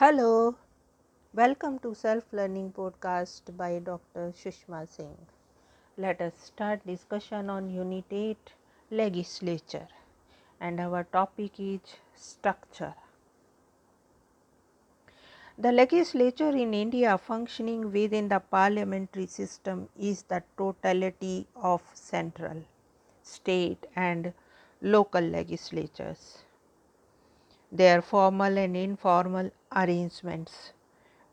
Hello, welcome to Self Learning Podcast by Dr. Sushma Singh. Let us start discussion on Unit 8 Legislature and our topic is structure. The legislature in India functioning within the parliamentary system is the totality of central, state and local legislatures their formal and informal arrangements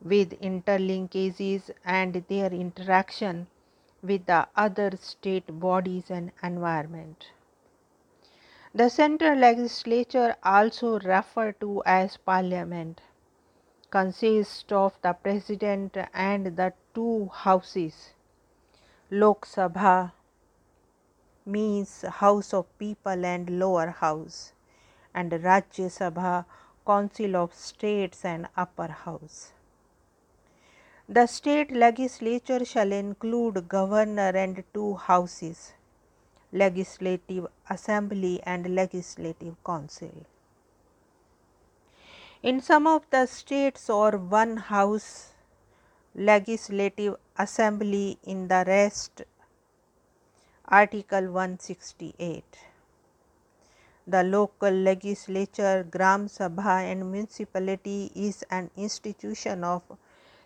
with interlinkages and their interaction with the other state bodies and environment. The central legislature, also referred to as parliament, consists of the president and the two houses. Lok Sabha means House of People and Lower House and Rajya Sabha, Council of States and Upper House. The state legislature shall include governor and two houses, legislative assembly and legislative council. In some of the states or one house legislative assembly in the rest article 168 the local legislature, Gram Sabha and municipality is an institution of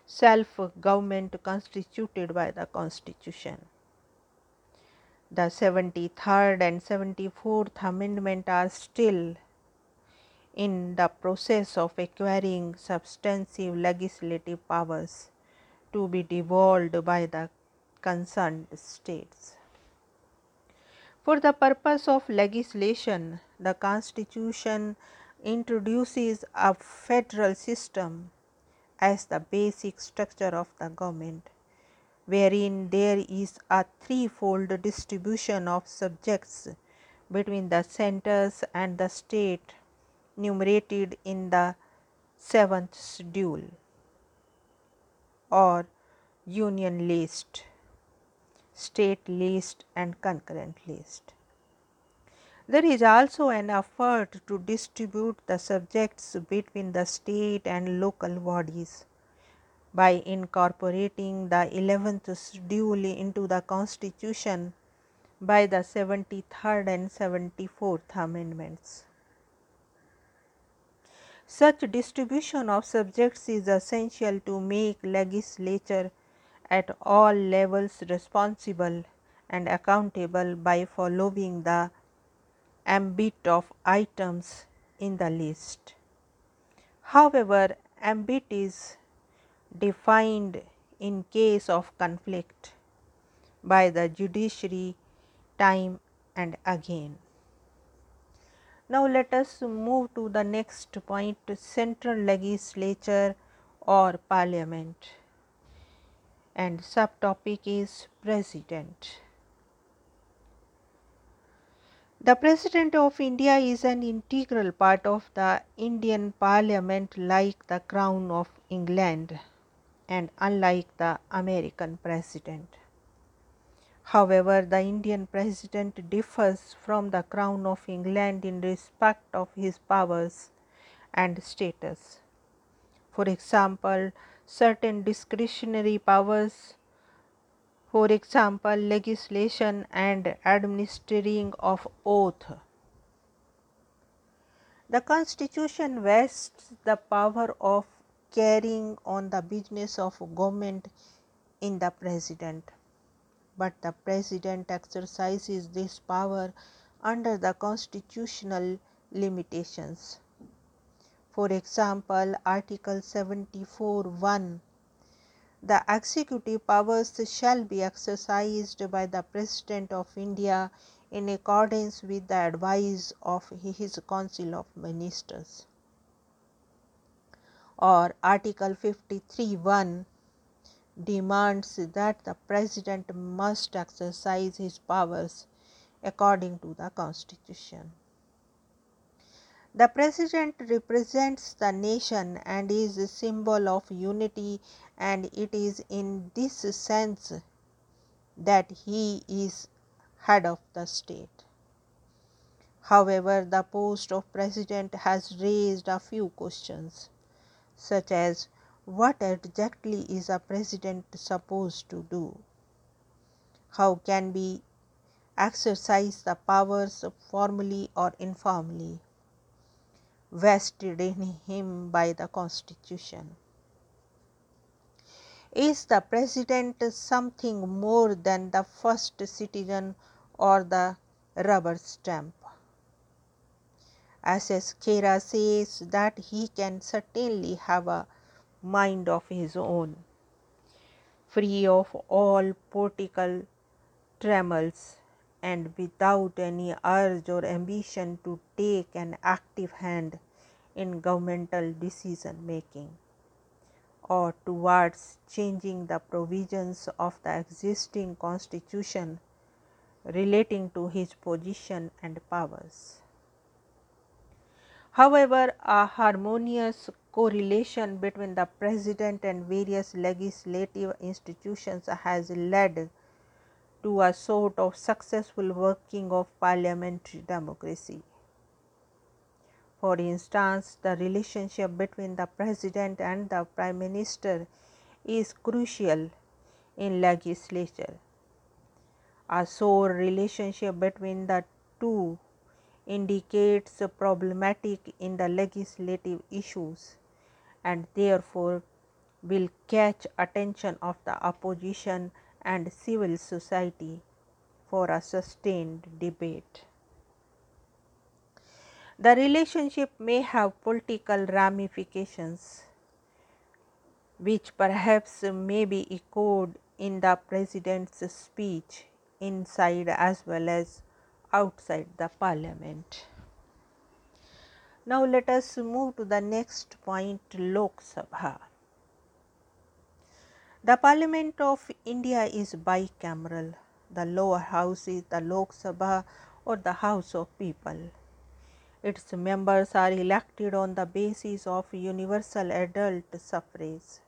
self government constituted by the constitution. The 73rd and 74th amendment are still in the process of acquiring substantive legislative powers to be devolved by the concerned states. For the purpose of legislation, the Constitution introduces a federal system as the basic structure of the government, wherein there is a threefold distribution of subjects between the centers and the state enumerated in the seventh schedule or union list state list and concurrent list. There is also an effort to distribute the subjects between the state and local bodies by incorporating the 11th schedule into the constitution by the 73rd and 74th amendments. Such distribution of subjects is essential to make legislature at all levels responsible and accountable by following the ambit of items in the list. However, ambit is defined in case of conflict by the judiciary time and again. Now, let us move to the next point central legislature or parliament and subtopic is President. The President of India is an integral part of the Indian Parliament like the Crown of England and unlike the American President. However, the Indian President differs from the Crown of England in respect of his powers and status. For example, certain discretionary powers, for example, legislation and administering of oath. The Constitution vests the power of carrying on the business of government in the President, but the President exercises this power under the constitutional limitations. For example, Article 74 1 the executive powers shall be exercised by the President of India in accordance with the advice of his Council of Ministers. Or Article 53 1 demands that the President must exercise his powers according to the Constitution. The president represents the nation and is a symbol of unity and it is in this sense that he is head of the state. However, the post of president has raised a few questions. such as what exactly is a president supposed to do? How can we exercise the powers formally or informally vested in him by the Constitution? Is the president something more than the first citizen or the rubber stamp? As Khera says that he can certainly have a mind of his own, free of all political trammels and without any urge or ambition to take an active hand in governmental decision making or towards changing the provisions of the existing constitution relating to his position and powers. However, a harmonious correlation between the president and various legislative institutions has led to a sort of successful working of parliamentary democracy. For instance, the relationship between the president and the prime minister is crucial in legislature. A sore relationship between the two indicates problematic in the legislative issues and therefore will catch attention of the opposition and civil society for a sustained debate. The relationship may have political ramifications, which perhaps may be echoed in the President's speech inside as well as outside the Parliament. Now, let us move to the next point Lok Sabha. The Parliament of India is bicameral. The lower house is the Lok Sabha or the House of People. Its members are elected on the basis of universal adult suffrage.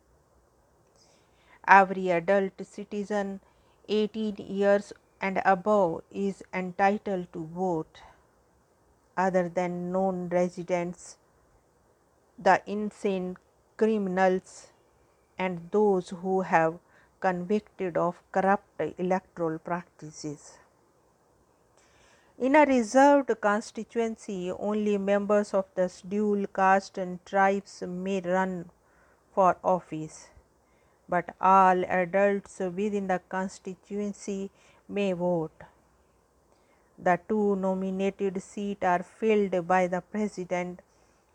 Every adult citizen 18 years and above is entitled to vote, other than non residents, the insane criminals, and those who have convicted of corrupt electoral practices. In a reserved constituency, only members of the scheduled caste and tribes may run for office, but all adults within the constituency may vote. The two nominated seats are filled by the president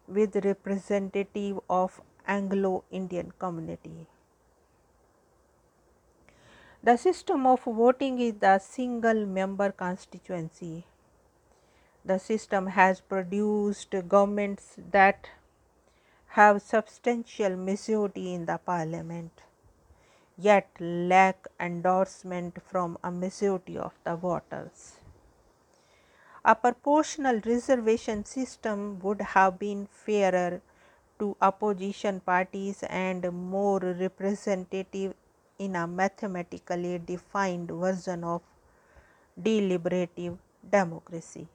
with representative of Anglo Indian community. The system of voting is the single member constituency. The system has produced governments that have substantial majority in the parliament, yet lack endorsement from a majority of the voters. A proportional reservation system would have been fairer to opposition parties and more representative in a mathematically defined version of deliberative democracy.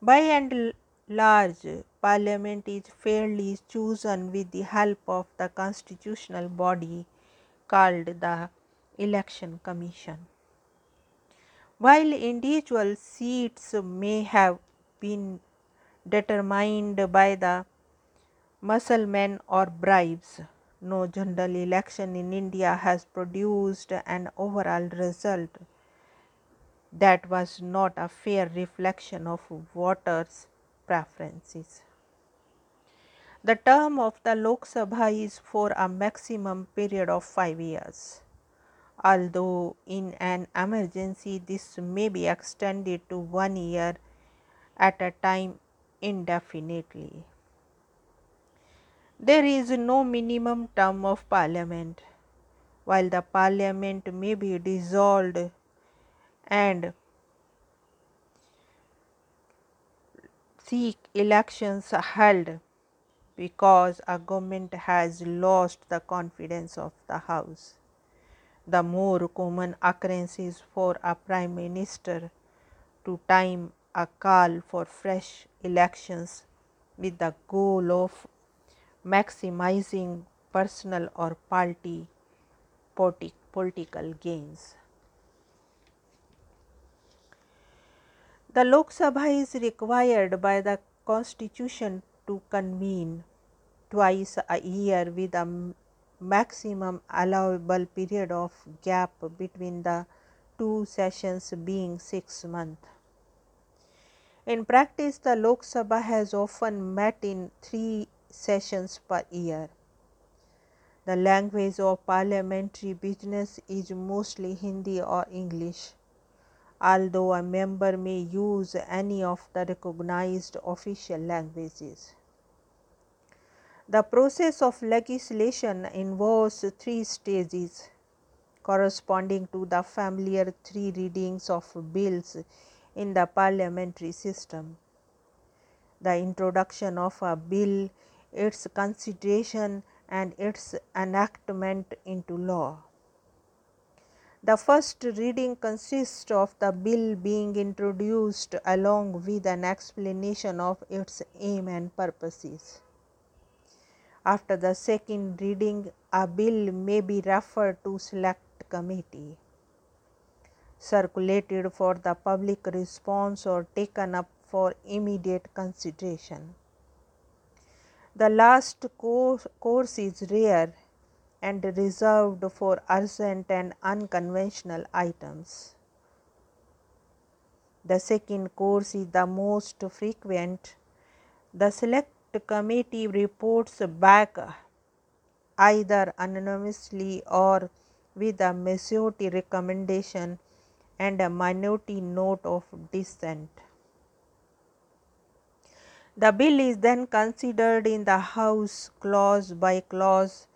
By and large, parliament is fairly chosen with the help of the constitutional body called the election commission. While individual seats may have been determined by the musclemen or bribes, no general election in India has produced an overall result that was not a fair reflection of voters' preferences. The term of the Lok Sabha is for a maximum period of five years. Although in an emergency, this may be extended to one year at a time indefinitely. There is no minimum term of parliament. While the parliament may be dissolved and seek elections held because a government has lost the confidence of the House. The more common occurrence is for a Prime Minister to time a call for fresh elections with the goal of maximizing personal or party political gains. The Lok Sabha is required by the constitution to convene twice a year with a maximum allowable period of gap between the two sessions being 6 months. In practice, the Lok Sabha has often met in three sessions per year. The language of parliamentary business is mostly Hindi or English although a member may use any of the recognized official languages. The process of legislation involves three stages corresponding to the familiar three readings of bills in the parliamentary system. The introduction of a bill, its consideration and its enactment into law. The first reading consists of the bill being introduced along with an explanation of its aim and purposes. After the second reading, a bill may be referred to select committee, circulated for the public response or taken up for immediate consideration. The last course is rare and reserved for urgent and unconventional items. The second course is the most frequent. The select committee reports back either anonymously or with a majority recommendation and a minority note of dissent. The bill is then considered in the House clause by clause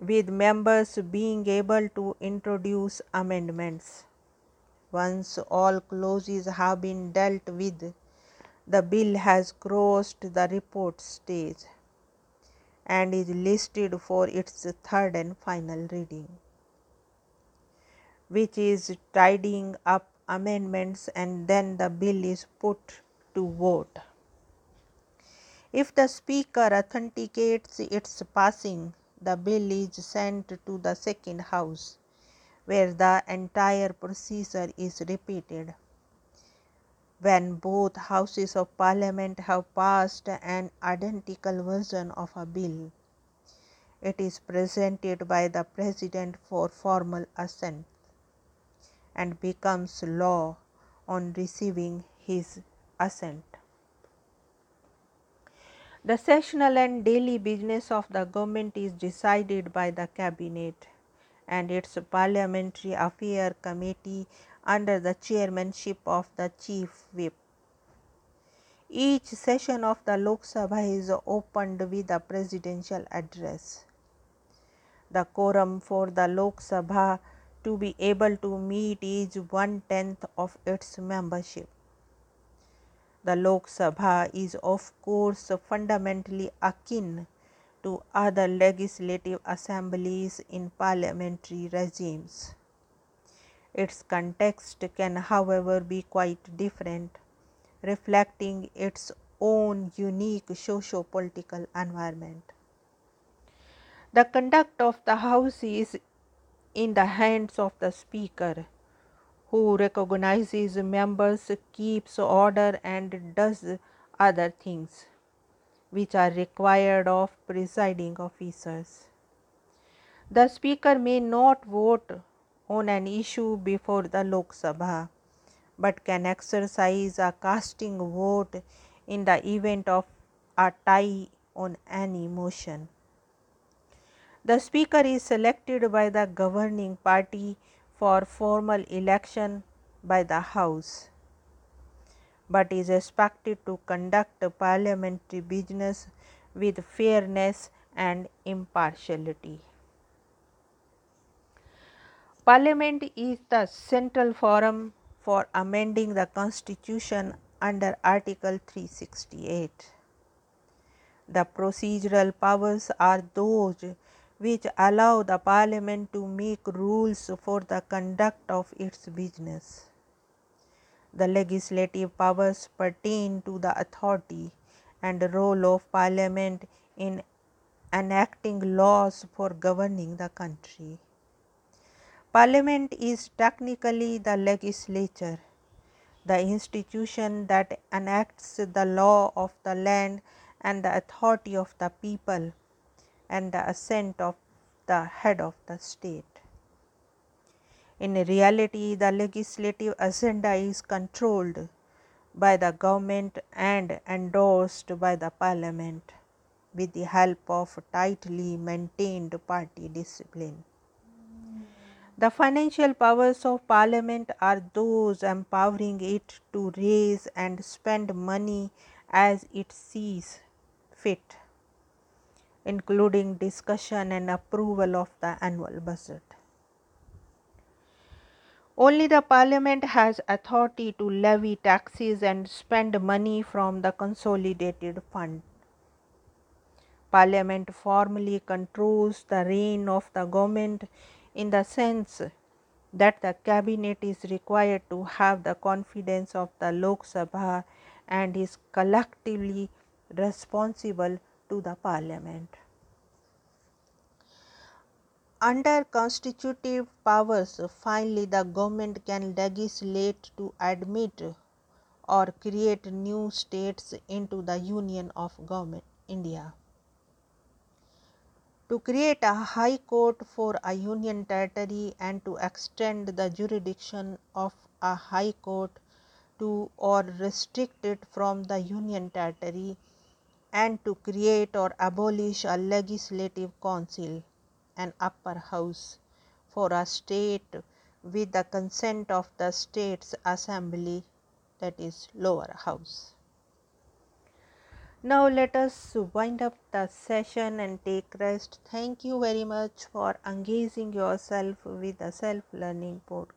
with members being able to introduce amendments. Once all clauses have been dealt with, the bill has crossed the report stage and is listed for its third and final reading, which is tidying up amendments and then the bill is put to vote. If the Speaker authenticates its passing, the bill is sent to the second house where the entire procedure is repeated. When both houses of parliament have passed an identical version of a bill, it is presented by the president for formal assent and becomes law on receiving his assent. The sessional and daily business of the government is decided by the cabinet and its parliamentary affair committee under the chairmanship of the chief whip. Each session of the Lok Sabha is opened with a presidential address. The quorum for the Lok Sabha to be able to meet is one tenth of its membership. The Lok Sabha is of course fundamentally akin to other legislative assemblies in parliamentary regimes. Its context can, however, be quite different, reflecting its own unique socio political environment. The conduct of the House is in the hands of the Speaker who recognizes members, keeps order, and does other things which are required of presiding officers. The Speaker may not vote on an issue before the Lok Sabha, but can exercise a casting vote in the event of a tie on any motion. The Speaker is selected by the governing party for formal election by the House, but is expected to conduct parliamentary business with fairness and impartiality. Parliament is the central forum for amending the constitution under Article 368. The procedural powers are those which allow the parliament to make rules for the conduct of its business. The legislative powers pertain to the authority and role of parliament in enacting laws for governing the country. Parliament is technically the legislature, the institution that enacts the law of the land and the authority of the people and the assent of the head of the state. In reality, the legislative agenda is controlled by the government and endorsed by the parliament with the help of tightly maintained party discipline. The financial powers of parliament are those empowering it to raise and spend money as it sees fit, including discussion and approval of the annual budget. Only the parliament has authority to levy taxes and spend money from the consolidated fund. Parliament formally controls the reign of the government in the sense that the cabinet is required to have the confidence of the Lok Sabha and is collectively responsible to the parliament. Under constitutive powers, finally, the government can legislate to admit or create new states into the Union of Government India. To create a high court for a union territory and to extend the jurisdiction of a high court to or restrict it from the union territory and to create or abolish a legislative council an upper house for a state with the consent of the state's assembly that is lower house. Now let us wind up the session and take rest. Thank you very much for engaging yourself with the self learning podcast.